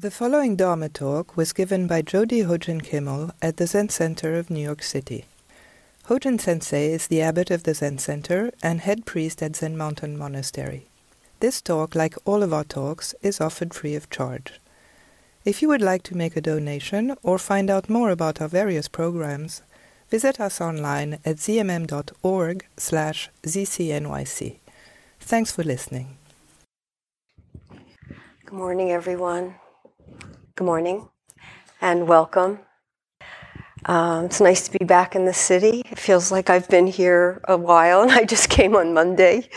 The following Dharma talk was given by Jody Hojin Kimmel at the Zen Center of New York City. Hojin Sensei is the abbot of the Zen Center and head priest at Zen Mountain Monastery. This talk, like all of our talks, is offered free of charge. If you would like to make a donation or find out more about our various programs, visit us online at zmm.org slash zcnyc. Thanks for listening. Good morning, everyone. Good morning and welcome. Um, it's nice to be back in the city. It feels like I've been here a while and I just came on Monday.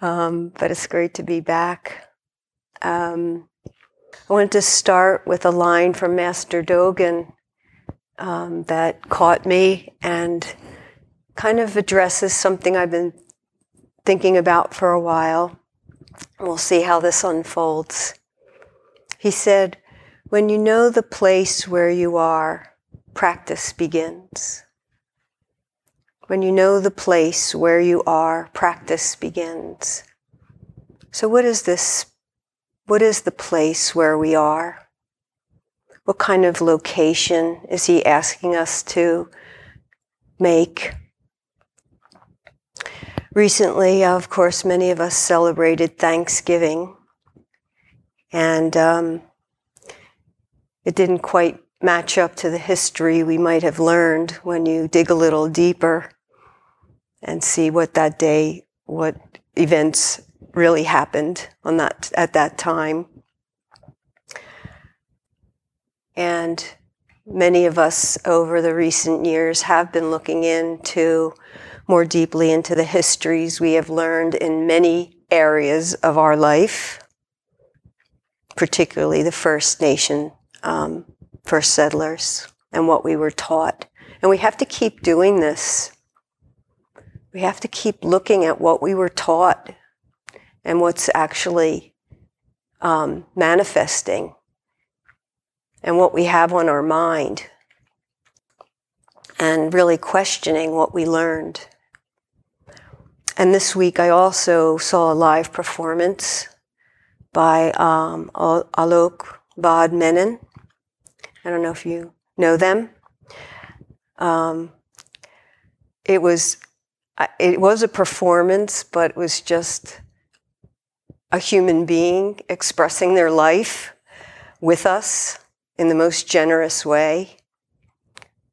Um, but it's great to be back. Um, I wanted to start with a line from Master Dogen um, that caught me and kind of addresses something I've been thinking about for a while. We'll see how this unfolds. He said, When you know the place where you are, practice begins. When you know the place where you are, practice begins. So, what is this? What is the place where we are? What kind of location is he asking us to make? Recently, of course, many of us celebrated Thanksgiving, and um, it didn't quite match up to the history we might have learned when you dig a little deeper and see what that day, what events really happened on that at that time. And many of us over the recent years have been looking into more deeply into the histories we have learned in many areas of our life, particularly the First Nation, um, first settlers, and what we were taught. And we have to keep doing this. We have to keep looking at what we were taught and what's actually um, manifesting and what we have on our mind and really questioning what we learned. And this week I also saw a live performance by um, Alok Vaid-Menon. I don't know if you know them. Um, it was it was a performance, but it was just a human being expressing their life with us in the most generous way.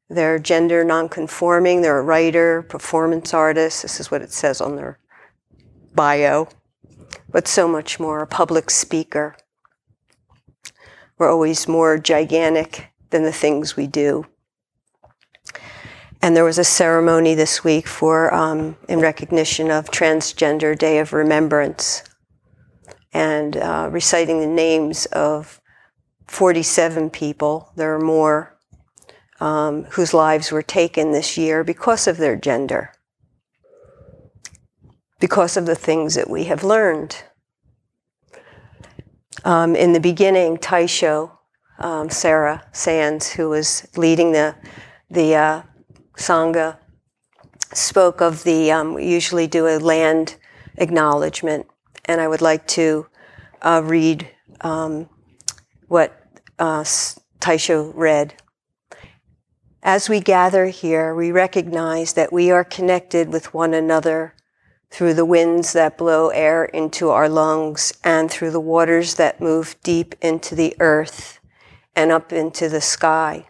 They're gender nonconforming, they're a writer, performance artist. This is what it says on their bio, but so much more a public speaker. We're always more gigantic than the things we do. And there was a ceremony this week for, um, in recognition of Transgender Day of Remembrance, and uh, reciting the names of 47 people. There are more um, whose lives were taken this year because of their gender, because of the things that we have learned. Um, in the beginning, Taisho, um, Sarah Sands, who was leading the the uh, Sangha spoke of the, um, we usually do a land acknowledgement, and I would like to uh, read um, what uh, Taisho read. As we gather here, we recognize that we are connected with one another through the winds that blow air into our lungs and through the waters that move deep into the earth and up into the sky.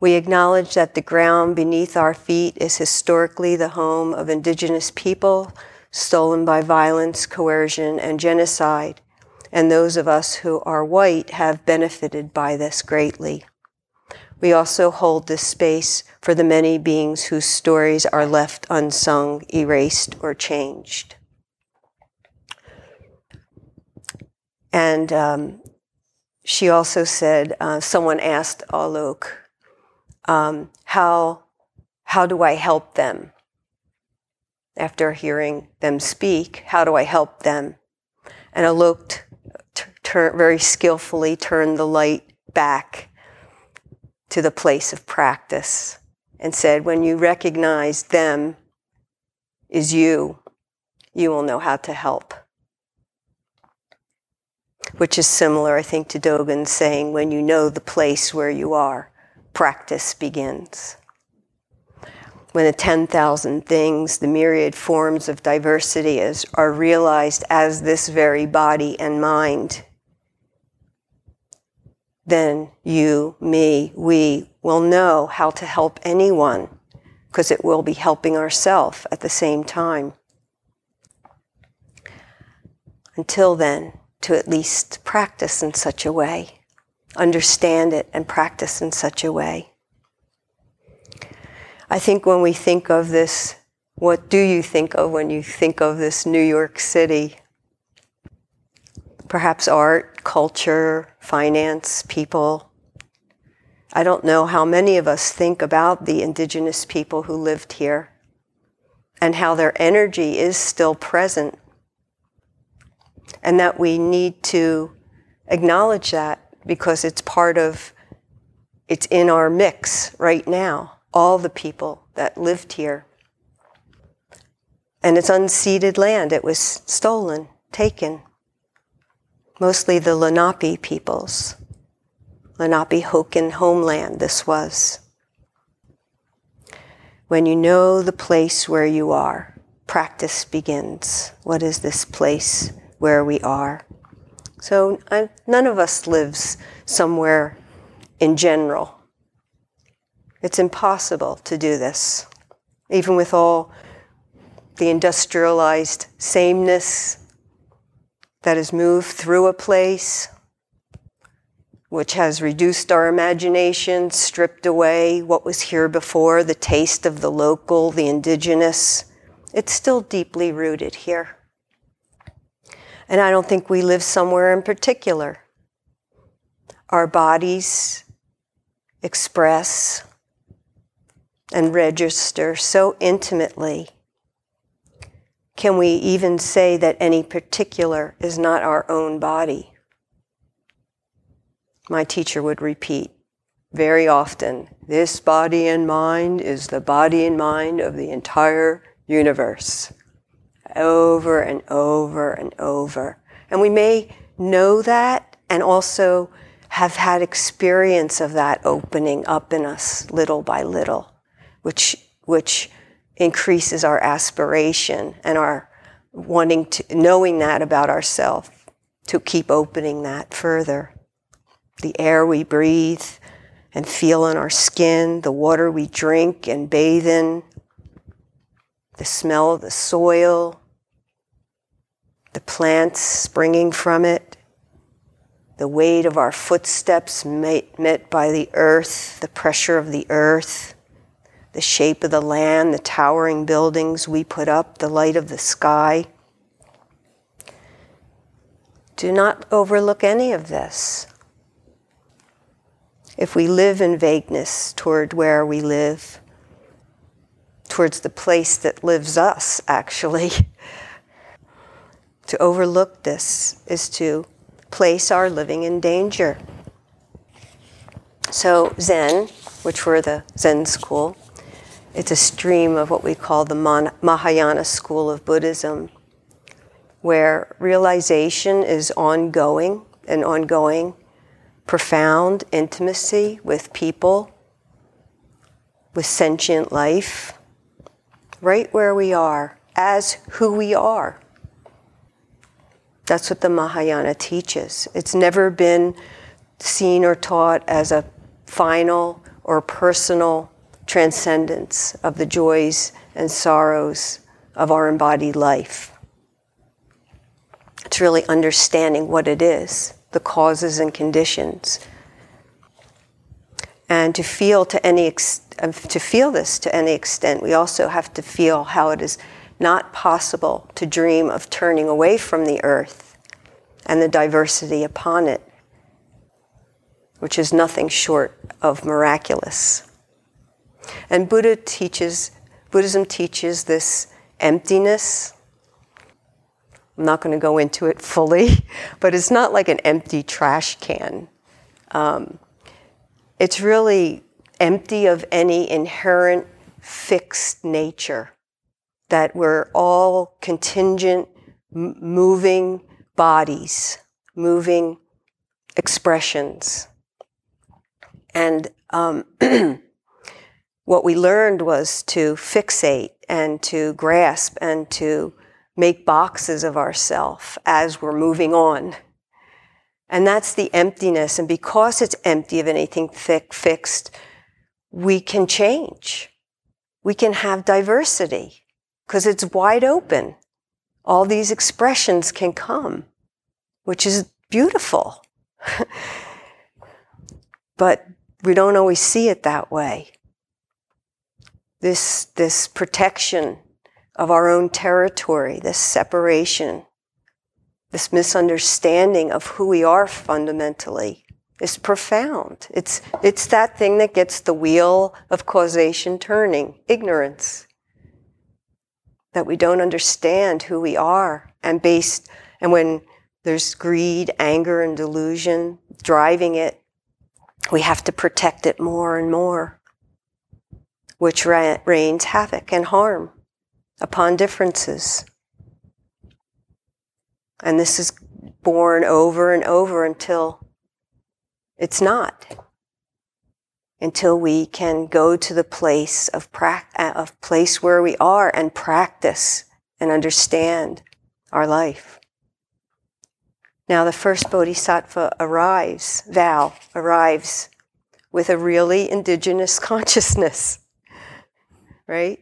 We acknowledge that the ground beneath our feet is historically the home of indigenous people stolen by violence, coercion, and genocide, and those of us who are white have benefited by this greatly. We also hold this space for the many beings whose stories are left unsung, erased, or changed. And um, she also said, uh, someone asked Alok, um, how, how do I help them? After hearing them speak, how do I help them? And Alok looked t- very skillfully, turned the light back to the place of practice and said, when you recognize them is you, you will know how to help. which is similar, I think, to Dogen saying, when you know the place where you are, practice begins. When the 10,000 things, the myriad forms of diversity is, are realized as this very body and mind, then you, me, we will know how to help anyone because it will be helping ourselves at the same time. Until then, to at least practice in such a way, understand it and practice in such a way. I think when we think of this, what do you think of when you think of this New York City? Perhaps art, culture, finance, people. I don't know how many of us think about the indigenous people who lived here and how their energy is still present and that we need to acknowledge that because it's part of, it's in our mix right now, all the people that lived here. And it's unceded land, it was stolen, taken. Mostly the Lenape peoples. Lenapehoking homeland, this was. When you know the place where you are, practice begins. What is this place? where we are. So I, none of us lives somewhere in general. It's impossible to do this, even with all the industrialized sameness that has moved through a place, which has reduced our imagination, stripped away what was here before, the taste of the local, the indigenous. It's still deeply rooted here. And I don't think we live somewhere in particular. Our bodies express and register so intimately. Can we even say that any particular is not our own body? My teacher would repeat very often this body and mind is the body and mind of the entire universe over and over and over. And we may know that and also have had experience of that opening up in us little by little, which, which increases our aspiration and our wanting to, knowing that about ourselves, to keep opening that further. The air we breathe and feel in our skin, the water we drink and bathe in, the smell of the soil, the plants springing from it, the weight of our footsteps met by the earth, the pressure of the earth, the shape of the land, the towering buildings we put up, the light of the sky. Do not overlook any of this. If we live in vagueness toward where we live, towards the place that lives us, actually. to overlook this is to place our living in danger. So, Zen, which were the Zen school, it's a stream of what we call the Mahayana school of Buddhism, where realization is ongoing and ongoing, profound intimacy with people, with sentient life, right where we are, as who we are. That's what the Mahayana teaches. It's never been seen or taught as a final or personal transcendence of the joys and sorrows of our embodied life. It's really understanding what it is, the causes and conditions. And to feel to any ex- um, to feel this to any extent, we also have to feel how it is not possible to dream of turning away from the earth and the diversity upon it, which is nothing short of miraculous. And Buddha teaches, Buddhism teaches this emptiness. I'm not going to go into it fully, but it's not like an empty trash can. Um, it's really empty of any inherent fixed nature, that we're all contingent, m- moving bodies, moving expressions. And um, what we learned was to fixate and to grasp and to make boxes of ourself as we're moving on. And that's the emptiness. And because it's empty of anything thick, fixed, we can change. We can have diversity because it's wide open. All these expressions can come, which is beautiful. but we don't always see it that way. This, this protection of our own territory, this separation, this misunderstanding of who we are fundamentally is profound. It's, it's that thing that gets the wheel of causation turning, ignorance. That we don't understand who we are and based, and when there's greed, anger, and delusion driving it, we have to protect it more and more, which rains havoc and harm upon differences. And this is born over and over until it's not. Until we can go to the place of, pra- uh, of place where we are and practice and understand our life. Now the first bodhisattva arrives, Val arrives with a really indigenous consciousness, right?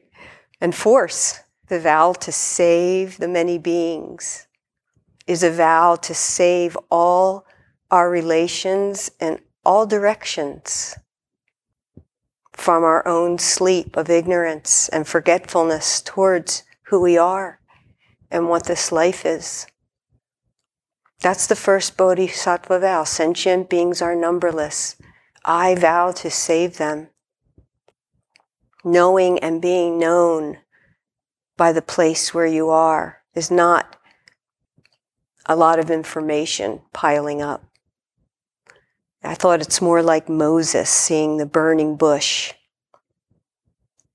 And force, the vow to save the many beings is a vow to save all our relations in all directions from our own sleep of ignorance and forgetfulness towards who we are and what this life is. That's the first bodhisattva vow. Sentient beings are numberless. I vow to save them. Knowing and being known by the place where you are is not a lot of information piling up. I thought it's more like Moses seeing the burning bush,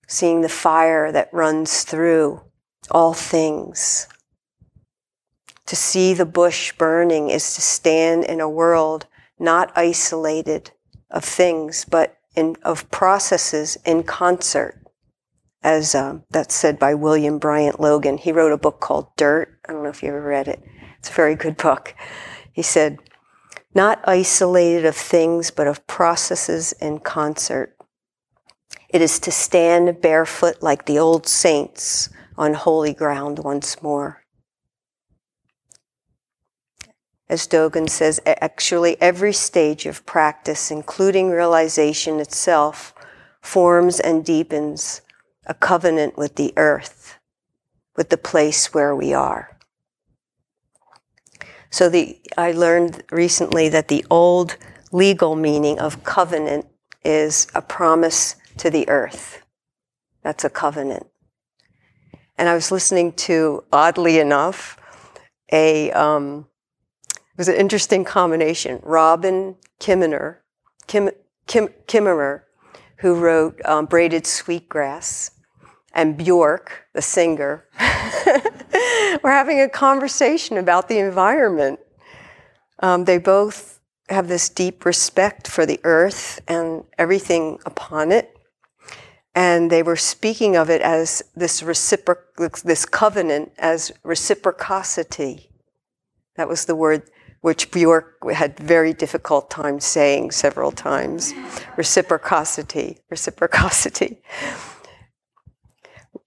seeing the fire that runs through all things. To see the bush burning is to stand in a world not isolated of things, but in, of processes in concert as um, that's said by William Bryant Logan. He wrote a book called Dirt. I don't know if you ever read it. It's a very good book. He said, not isolated of things, but of processes in concert. It is to stand barefoot like the old saints on holy ground once more. As Dogen says, actually, every stage of practice, including realization itself, forms and deepens a covenant with the earth, with the place where we are. So the, I learned recently that the old legal meaning of covenant is a promise to the earth. That's a covenant. And I was listening to, oddly enough, a um, was an interesting combination. Robin Kimmerer, Kim, Kim, Kimmerer, who wrote um, Braided Sweetgrass, and Bjork, the singer, were having a conversation about the environment. Um, they both have this deep respect for the earth and everything upon it. And they were speaking of it as this this covenant as reciprocity. That was the word which Bjork had very difficult time saying several times. Reciprocity, reciprocity.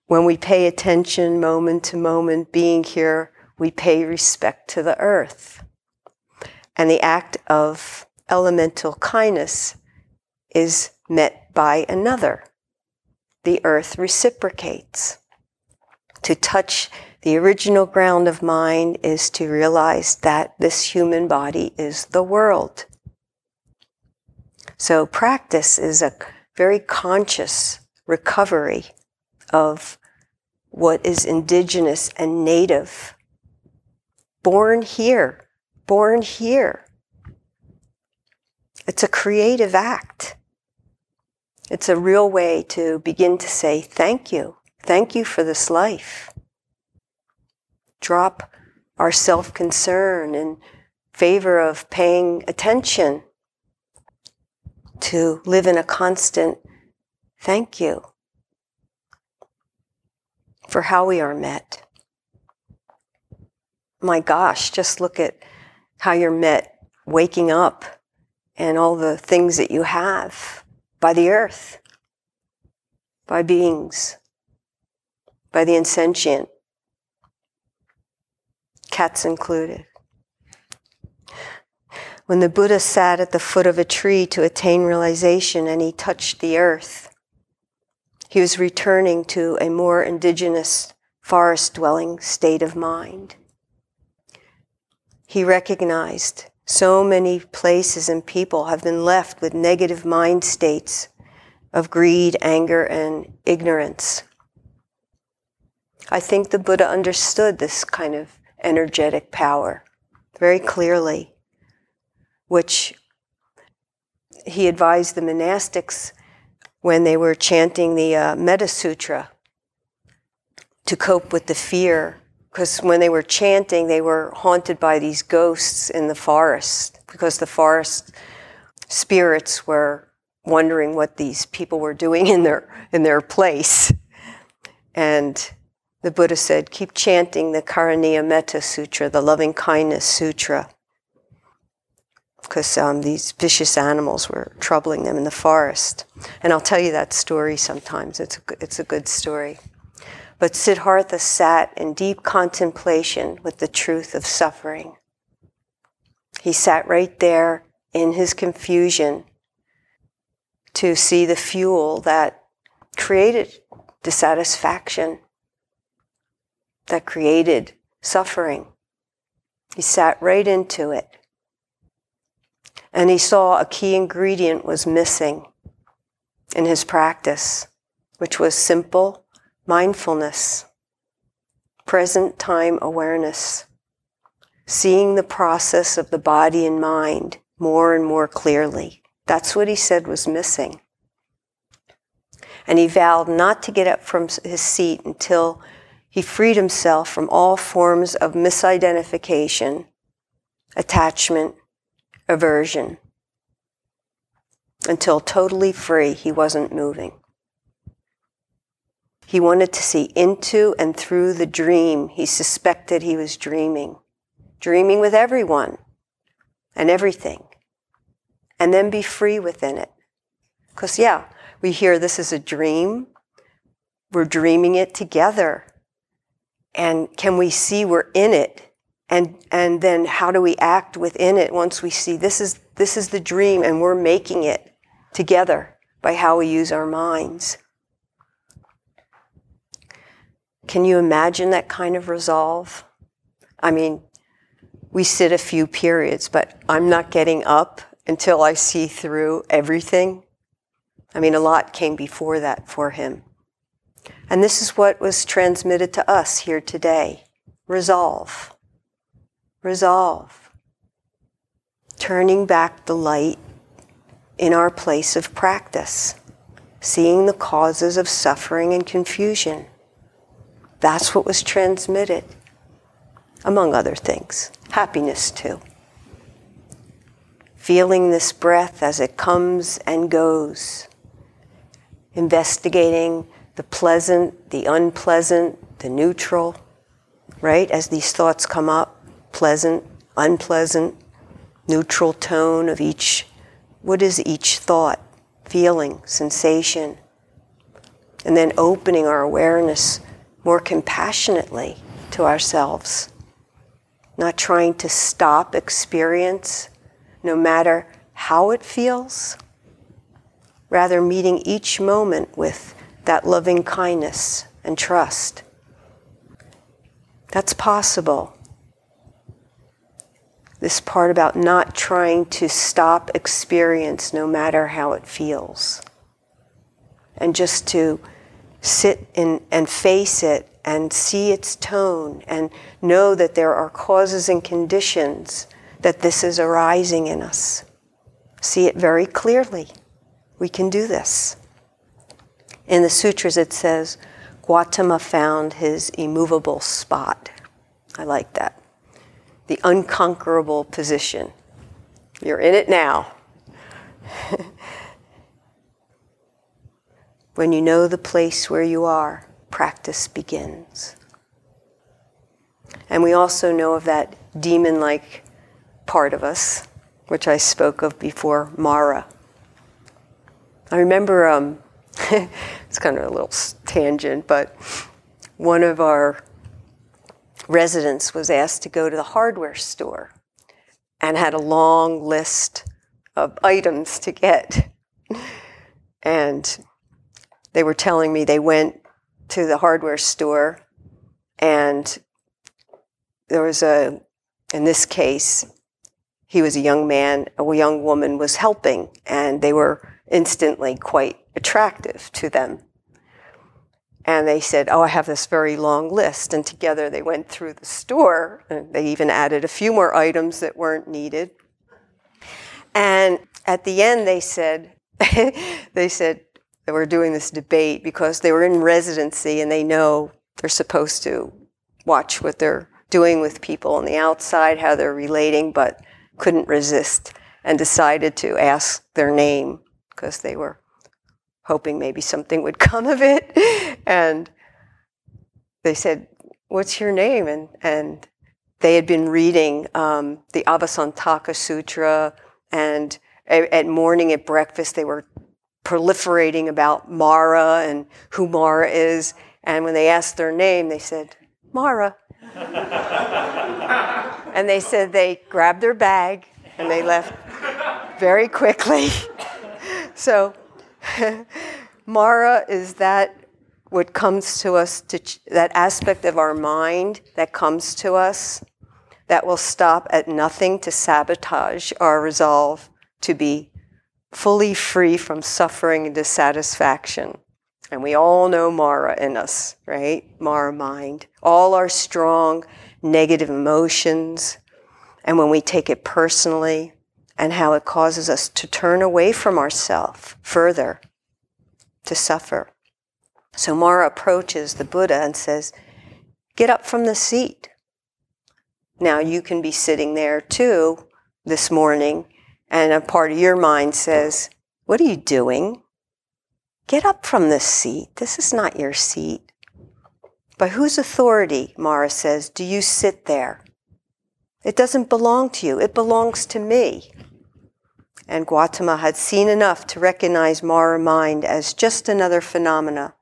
When we pay attention moment to moment, being here, we pay respect to the earth. And the act of elemental kindness is met by another. The earth reciprocates. To touch the original ground of mind is to realize that this human body is the world. So practice is a very conscious recovery of what is indigenous and native. Born here, born here. It's a creative act. It's a real way to begin to say, thank you. Thank you for this life drop our self concern in favor of paying attention to live in a constant thank you for how we are met. My gosh, just look at how you're met waking up and all the things that you have by the earth, by beings, by the insentient, cats included. When the Buddha sat at the foot of a tree to attain realization and he touched the earth, he was returning to a more indigenous forest dwelling state of mind. He recognized so many places and people have been left with negative mind states of greed, anger, and ignorance. I think the Buddha understood this kind of energetic power very clearly, which he advised the monastics when they were chanting the uh, Metta Sutra to cope with the fear because when they were chanting, they were haunted by these ghosts in the forest because the forest spirits were wondering what these people were doing in their in their place. And the Buddha said, keep chanting the Karaniya Metta Sutra, the Loving Kindness Sutra, because um, these vicious animals were troubling them in the forest. And I'll tell you that story sometimes. It's a, it's a good story. But Siddhartha sat in deep contemplation with the truth of suffering. He sat right there in his confusion to see the fuel that created dissatisfaction, that created suffering. He sat right into it. And he saw a key ingredient was missing in his practice, which was simple mindfulness, present time awareness, seeing the process of the body and mind more and more clearly. That's what he said was missing. And he vowed not to get up from his seat until he freed himself from all forms of misidentification, attachment, aversion. Until totally free, he wasn't moving. He wanted to see into and through the dream he suspected he was dreaming, dreaming with everyone and everything, and then be free within it. Because, yeah, we hear this is a dream, we're dreaming it together. And can we see we're in it? And, and then how do we act within it once we see this is, this is the dream and we're making it together by how we use our minds? Can you imagine that kind of resolve? I mean, we sit a few periods, but I'm not getting up until I see through everything. I mean, a lot came before that for him. And this is what was transmitted to us here today resolve. Resolve. Turning back the light in our place of practice, seeing the causes of suffering and confusion that's what was transmitted, among other things. Happiness, too. Feeling this breath as it comes and goes. Investigating the pleasant, the unpleasant, the neutral, right? As these thoughts come up, pleasant, unpleasant, neutral tone of each. What is each thought, feeling, sensation? And then opening our awareness more compassionately to ourselves, not trying to stop experience no matter how it feels, rather, meeting each moment with that loving kindness and trust. That's possible. This part about not trying to stop experience no matter how it feels. And just to sit in and face it and see its tone and know that there are causes and conditions that this is arising in us. See it very clearly. We can do this. In the sutras, it says, Gautama found his immovable spot. I like that. the unconquerable position. You're in it now. when you know the place where you are, practice begins. And we also know of that demon like part of us, which I spoke of before, Mara. I remember, um, it's kind of a little tangent, but one of our residents was asked to go to the hardware store and had a long list of items to get. And they were telling me they went to the hardware store and there was a, in this case, he was a young man, a young woman was helping, and they were instantly quite attractive to them. And they said, Oh, I have this very long list. And together they went through the store, and they even added a few more items that weren't needed. And at the end, they said, they said they were doing this debate because they were in residency and they know they're supposed to watch what they're doing with people on the outside, how they're relating, but couldn't resist and decided to ask their name because they were hoping maybe something would come of it. And they said, What's your name? And, and they had been reading um, the Avatamsaka Sutra, and at, at morning at breakfast, they were proliferating about Mara and who Mara is. And when they asked their name, they said, Mara. and they said they grabbed their bag and they left very quickly. so, Mara is that what comes to us, to ch- that aspect of our mind that comes to us that will stop at nothing to sabotage our resolve to be fully free from suffering and dissatisfaction. And we all know Mara in us, right? Mara mind. All our strong negative emotions. And when we take it personally, and how it causes us to turn away from ourself further to suffer. So Mara approaches the Buddha and says, Get up from the seat. Now you can be sitting there too this morning, and a part of your mind says, What are you doing? Get up from the seat. This is not your seat. By whose authority, Mara says, do you sit there? It doesn't belong to you, it belongs to me. And Gautama had seen enough to recognize Mara mind as just another phenomena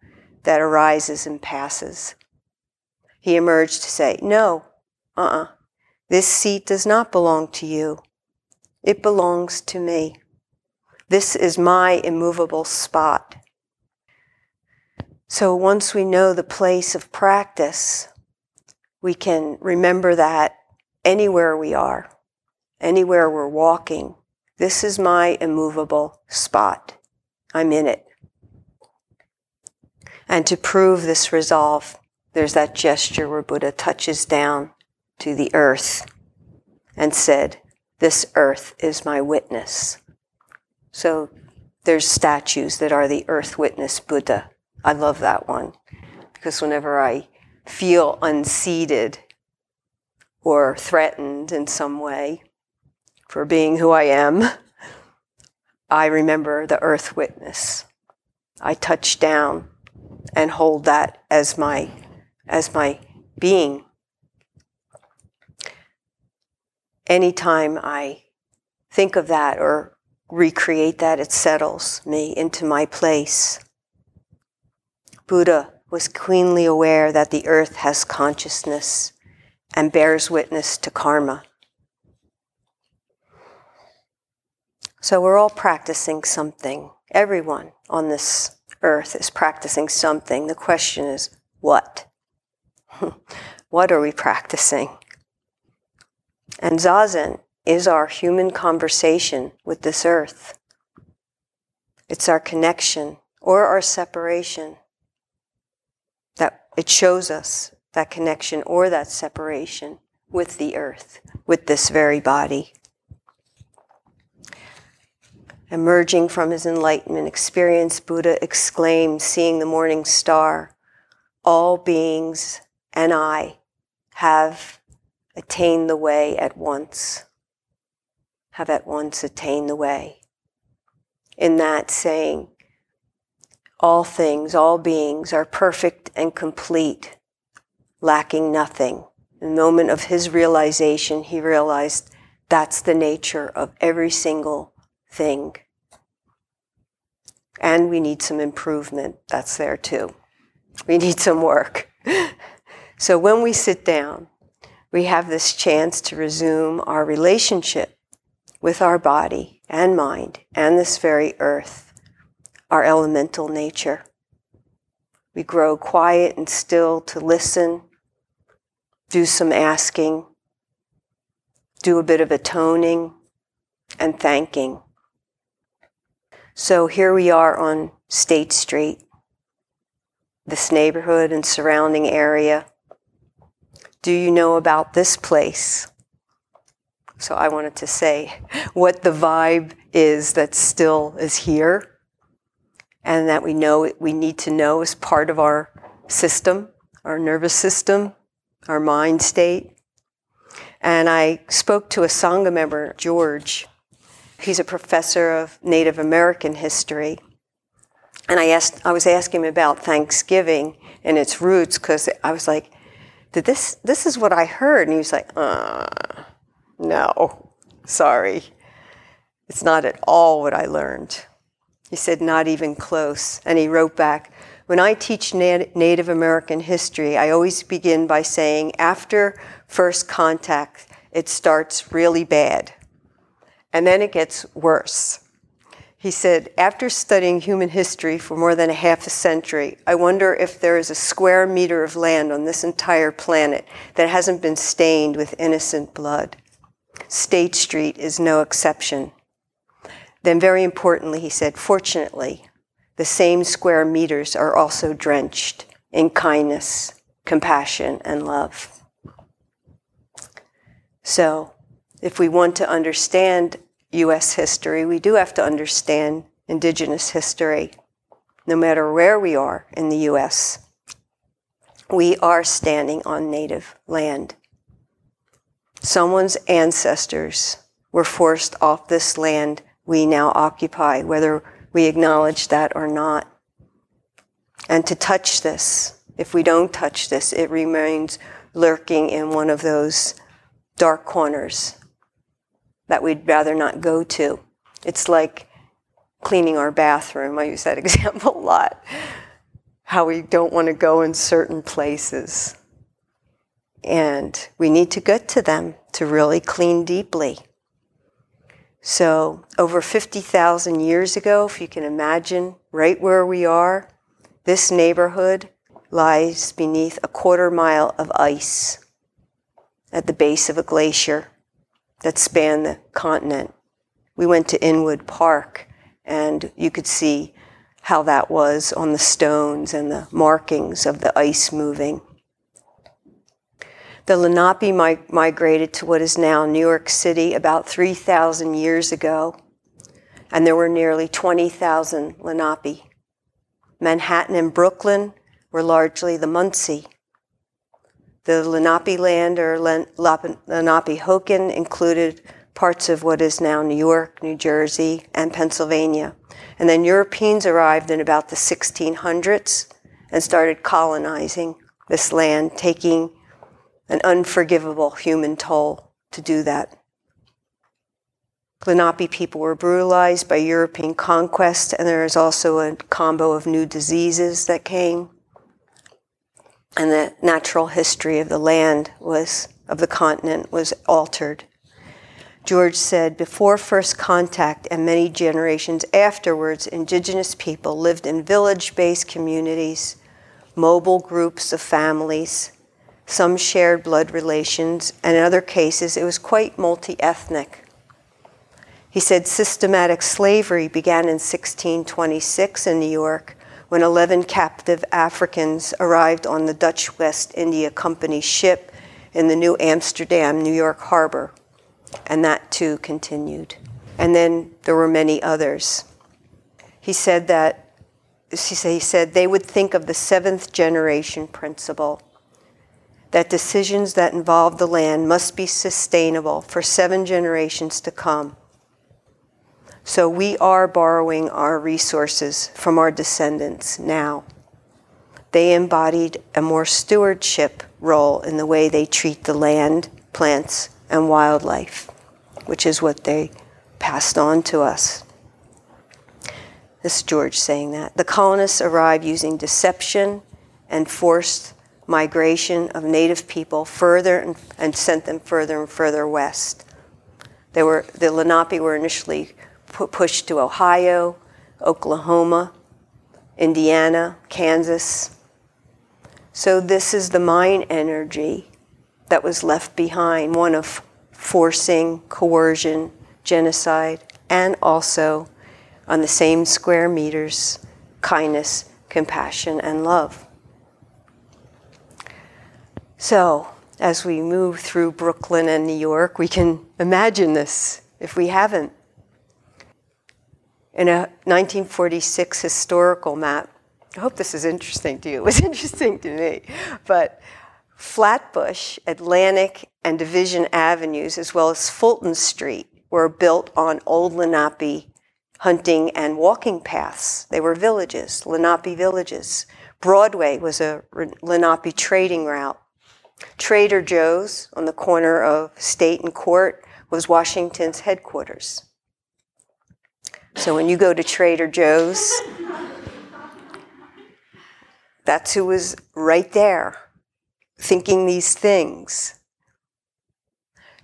that arises and passes. He emerged to say, No, uh uh-uh. uh, this seat does not belong to you. It belongs to me. This is my immovable spot. So once we know the place of practice, we can remember that anywhere we are, anywhere we're walking. This is my immovable spot. I'm in it. And to prove this resolve, there's that gesture where Buddha touches down to the earth and said, This earth is my witness. So there's statues that are the earth witness Buddha I love that one because whenever I feel unseated or threatened in some way for being who I am, I remember the earth witness. I touch down and hold that as my as my being. Anytime I think of that or recreate that, it settles me into my place. Buddha was keenly aware that the earth has consciousness and bears witness to karma. So we're all practicing something. Everyone on this earth is practicing something. The question is, what? what are we practicing? And Zazen is our human conversation with this earth. It's our connection or our separation that it shows us that connection or that separation with the earth, with this very body. Emerging from his enlightenment experience, Buddha exclaimed, seeing the morning star, All beings and I have attained the way at once. Have at once attained the way. In that saying, all things, all beings are perfect and complete, lacking nothing. In the moment of his realization, he realized that's the nature of every single thing. And we need some improvement. That's there too. We need some work. so when we sit down, we have this chance to resume our relationship with our body and mind and this very earth our elemental nature. We grow quiet and still to listen, do some asking, do a bit of atoning and thanking. So here we are on State Street, this neighborhood and surrounding area. Do you know about this place? So I wanted to say what the vibe is that still is here and that we know we need to know is part of our system, our nervous system, our mind state. And I spoke to a Sangha member, George. He's a professor of Native American history. And I asked, I was asking him about Thanksgiving and its roots because I was like, "Did this? This is what I heard." And he was like, uh, "No, sorry, it's not at all what I learned." He said, not even close. And he wrote back, when I teach Native American history, I always begin by saying, after first contact, it starts really bad. And then it gets worse. He said, after studying human history for more than a half a century, I wonder if there is a square meter of land on this entire planet that hasn't been stained with innocent blood. State Street is no exception. Then, very importantly, he said, fortunately, the same square meters are also drenched in kindness, compassion, and love. So, if we want to understand US history, we do have to understand indigenous history, no matter where we are in the US. We are standing on native land. Someone's ancestors were forced off this land we now occupy, whether we acknowledge that or not. And to touch this, if we don't touch this, it remains lurking in one of those dark corners that we'd rather not go to. It's like cleaning our bathroom. I use that example a lot. How we don't want to go in certain places. And we need to get to them to really clean deeply. So, over 50,000 years ago, if you can imagine, right where we are, this neighborhood lies beneath a quarter mile of ice at the base of a glacier that spanned the continent. We went to Inwood Park, and you could see how that was on the stones and the markings of the ice moving. The Lenape mi- migrated to what is now New York City about 3,000 years ago, and there were nearly 20,000 Lenape. Manhattan and Brooklyn were largely the Munsee. The Lenape land, or Lenapehoking, included parts of what is now New York, New Jersey, and Pennsylvania. And then Europeans arrived in about the 1600s and started colonizing this land, taking an unforgivable human toll to do that. Lenape people were brutalized by European conquest, and there is also a combo of new diseases that came. And the natural history of the land was, of the continent, was altered. George said, before first contact and many generations afterwards, indigenous people lived in village based communities, mobile groups of families, some shared blood relations, and in other cases, it was quite multi ethnic. He said systematic slavery began in 1626 in New York when 11 captive Africans arrived on the Dutch West India Company ship in the New Amsterdam, New York harbor. And that too continued. And then there were many others. He said that he said they would think of the seventh generation principle that decisions that involve the land must be sustainable for seven generations to come. So we are borrowing our resources from our descendants now. They embodied a more stewardship role in the way they treat the land, plants, and wildlife, which is what they passed on to us. This is George saying that. The colonists arrived using deception and forced migration of native people further and, and sent them further and further west. They were, the Lenape were initially pu- pushed to Ohio, Oklahoma, Indiana, Kansas. So, this is the mine energy that was left behind one of forcing, coercion, genocide, and also on the same square meters kindness, compassion, and love. So, as we move through Brooklyn and New York, we can imagine this if we haven't. In a 1946 historical map, I hope this is interesting to you. It was interesting to me. But Flatbush, Atlantic, and Division Avenues, as well as Fulton Street, were built on old Lenape hunting and walking paths. They were villages, Lenape villages. Broadway was a Lenape trading route. Trader Joe's on the corner of State and Court was Washington's headquarters. So when you go to Trader Joe's, that's who was right there thinking these things.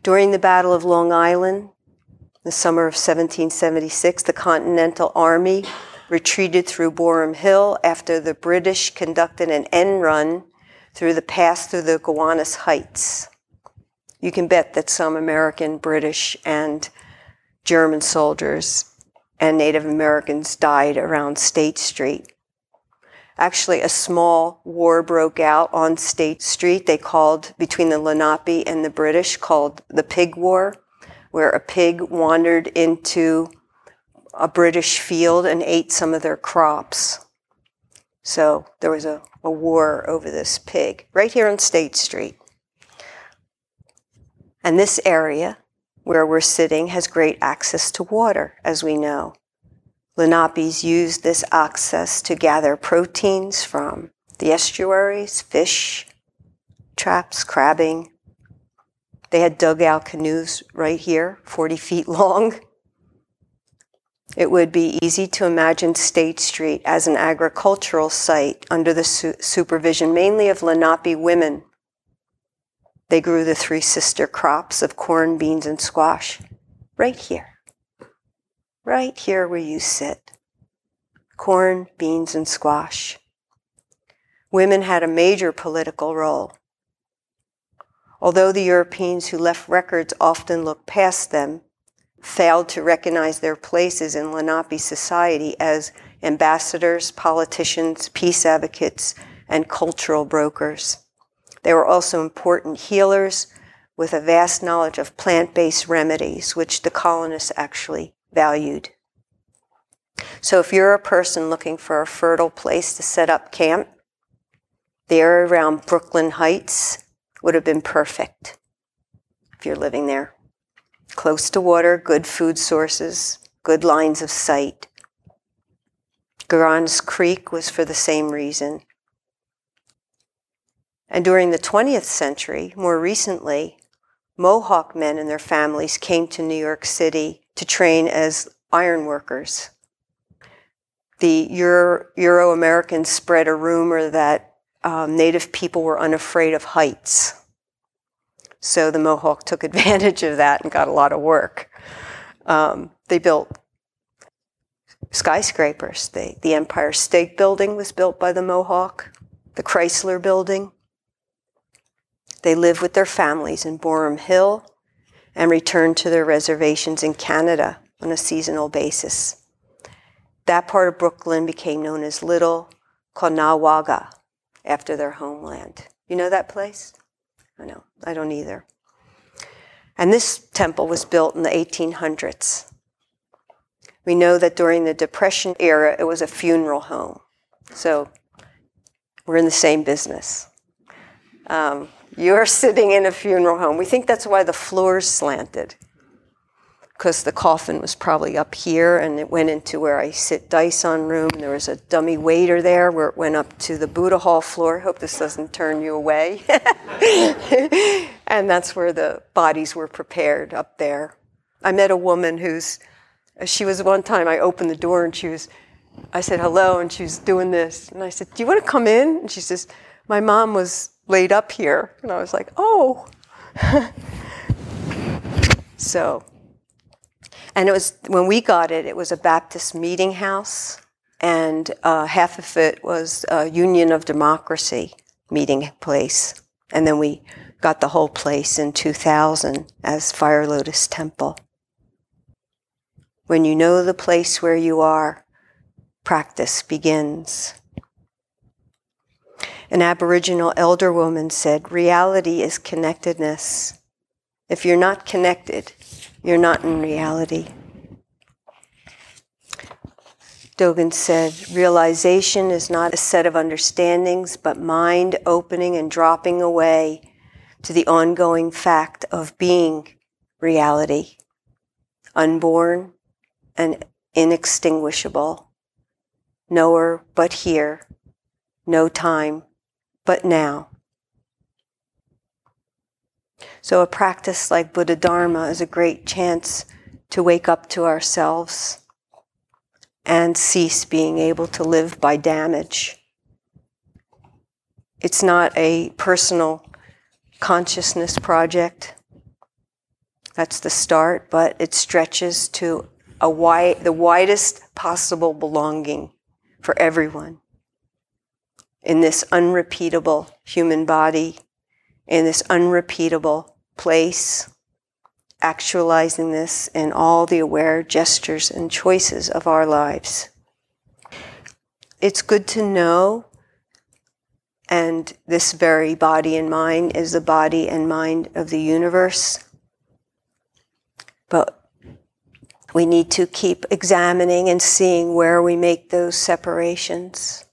During the Battle of Long Island, the summer of 1776, the Continental Army retreated through Boerum Hill after the British conducted an end run through the pass through the Gowanus Heights. You can bet that some American, British, and German soldiers and Native Americans died around State Street. Actually, a small war broke out on State Street. They called between the Lenape and the British, called the Pig War, where a pig wandered into a British field and ate some of their crops. So there was a, a war over this pig right here on State Street. And this area where we're sitting has great access to water, as we know. Lenapes used this access to gather proteins from the estuaries, fish, traps, crabbing. They had dugout canoes right here, 40 feet long. It would be easy to imagine State Street as an agricultural site under the su- supervision mainly of Lenape women. They grew the three sister crops of corn, beans, and squash right here right here where you sit corn, beans, and squash. Women had a major political role. Although the Europeans who left records often looked past them, failed to recognize their places in Lenape society as ambassadors, politicians, peace advocates, and cultural brokers. They were also important healers with a vast knowledge of plant based remedies, which the colonists actually valued. So if you're a person looking for a fertile place to set up camp, the area around Brooklyn Heights would have been perfect if you're living there. Close to water, good food sources, good lines of sight. Gowanus Creek was for the same reason. And during the 20th century, more recently, Mohawk men and their families came to New York City to train as iron workers. The Euro Americans spread a rumor that um, Native people were unafraid of heights. So the Mohawk took advantage of that and got a lot of work. Um, they built skyscrapers. They, the Empire State Building was built by the Mohawk, the Chrysler Building. They lived with their families in Boerum Hill and returned to their reservations in Canada on a seasonal basis. That part of Brooklyn became known as Little Caughnawaga after their homeland. You know that place? I know, I don't either. And this temple was built in the 1800s. We know that during the Depression era, it was a funeral home. So we're in the same business. Um, You're sitting in a funeral home. We think that's why the floor's slanted because the coffin was probably up here and it went into where I sit Daisan room. There was a dummy waiter there where it went up to the Buddha hall floor. Hope this doesn't turn you away. and that's where the bodies were prepared up there. I met a woman who's, she was one time I opened the door and she was, I said hello and she was doing this. And I said, Do you want to come in? And she says, My mom was laid up here. And I was like, Oh. so and it was when we got it, it was a Baptist meeting house, and uh, half of it was a Union of Democracy meeting place, and then we got the whole place in 2000 as Fire Lotus Temple. When you know the place where you are, practice begins. An Aboriginal elder woman said, Reality is connectedness. If you're not connected, you're not in reality. Dogen said, realization is not a set of understandings, but mind opening and dropping away to the ongoing fact of being reality, unborn and inextinguishable, knower but here, no time but now. So, a practice like Buddha Dharma is a great chance to wake up to ourselves and cease being able to live by damage. It's not a personal consciousness project. That's the start, but it stretches to a the widest possible belonging for everyone in this unrepeatable human body in this unrepeatable place, actualizing this in all the aware gestures and choices of our lives. It's good to know, and this very body and mind is the body and mind of the universe. But we need to keep examining and seeing where we make those separations.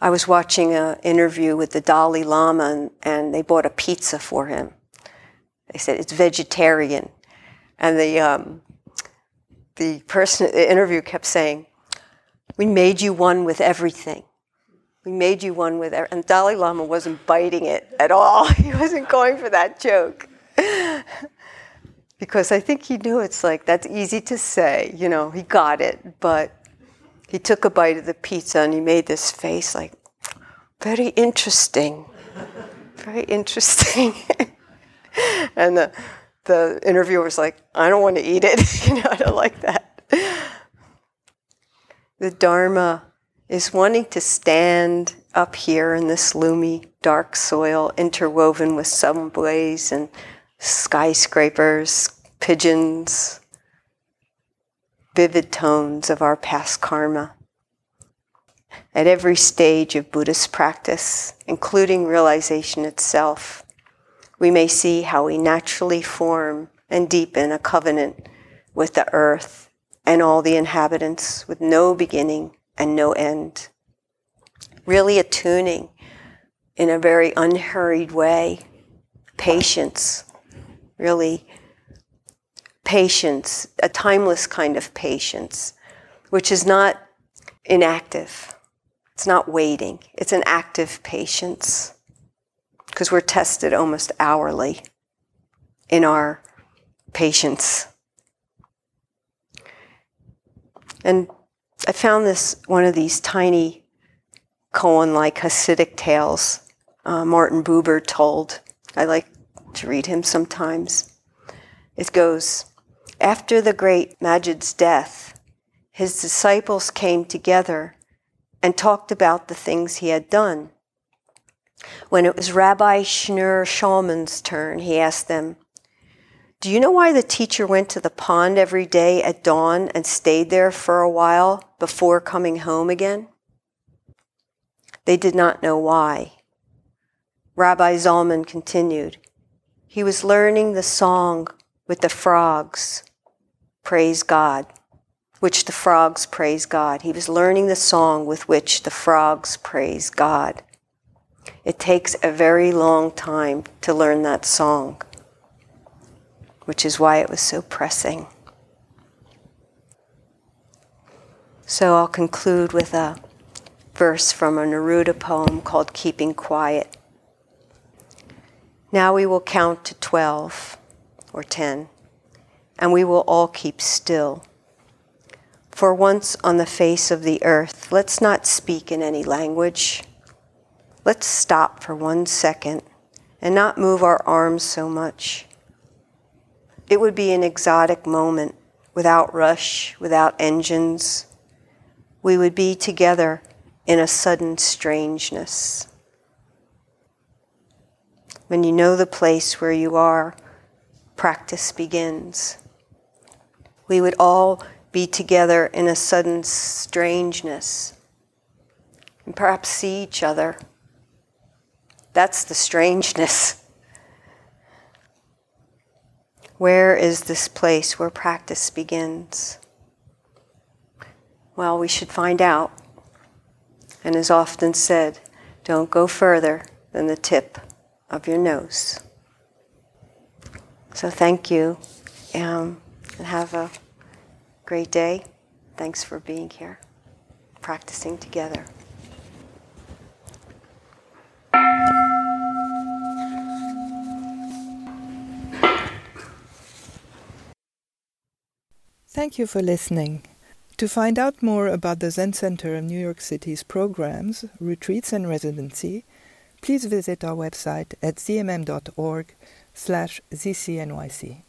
I was watching an interview with the Dalai Lama, and, and, they bought a pizza for him. They said it's vegetarian, and the um, the person the interview kept saying, "We made you one with everything. We made you one with." Everything. And Dalai Lama wasn't biting it at all. he wasn't going for that joke. because I think he knew it's like that's easy to say, you know, he got it, but he took a bite of the pizza and he made this face like, very interesting, very interesting. and the, the interviewer was like, I don't want to eat it. you know, I don't like that. The Dharma is wanting to stand up here in this loomy, dark soil, interwoven with subways and skyscrapers, pigeons, vivid tones of our past karma. At every stage of Buddhist practice, including realization itself, we may see how we naturally form and deepen a covenant with the earth and all the inhabitants with no beginning and no end. Really attuning in a very unhurried way, patience, really patience, a timeless kind of patience, which is not inactive. It's not waiting, it's an active patience because we're tested almost hourly in our patience. And I found this one of these tiny koan like Hasidic tales uh, Martin Buber told. I like to read him sometimes. It goes after the great Maggid's death, his disciples came together and talked about the things he had done. When it was Rabbi Schneur Zalman's turn, he asked them, Do you know why the teacher went to the pond every day at dawn and stayed there for a while before coming home again? They did not know why. Rabbi Zalman continued, He was learning the song with the frogs praise God, which the frogs praise God. He was learning the song with which the frogs praise God. It takes a very long time to learn that song, which is why it was so pressing. So I'll conclude with a verse from a Neruda poem called Keeping Quiet. Now we will count to 12 or 10, and we will all keep still. For once on the face of the earth, let's not speak in any language. Let's stop for one second and not move our arms so much. It would be an exotic moment without rush, without engines. We would be together in a sudden strangeness when you know the place where you are, practice begins. We would all be together in a sudden strangeness and perhaps see each other. That's the strangeness. Where is this place where practice begins? Well, we should find out. And as often said, don't go further than the tip of your nose. So thank you um, and have a great day. Thanks for being here, practicing together. Thank you for listening. To find out more about the Zen Center of New York City's programs, retreats, and residency, please visit our website at zmm.org slash zcnyc.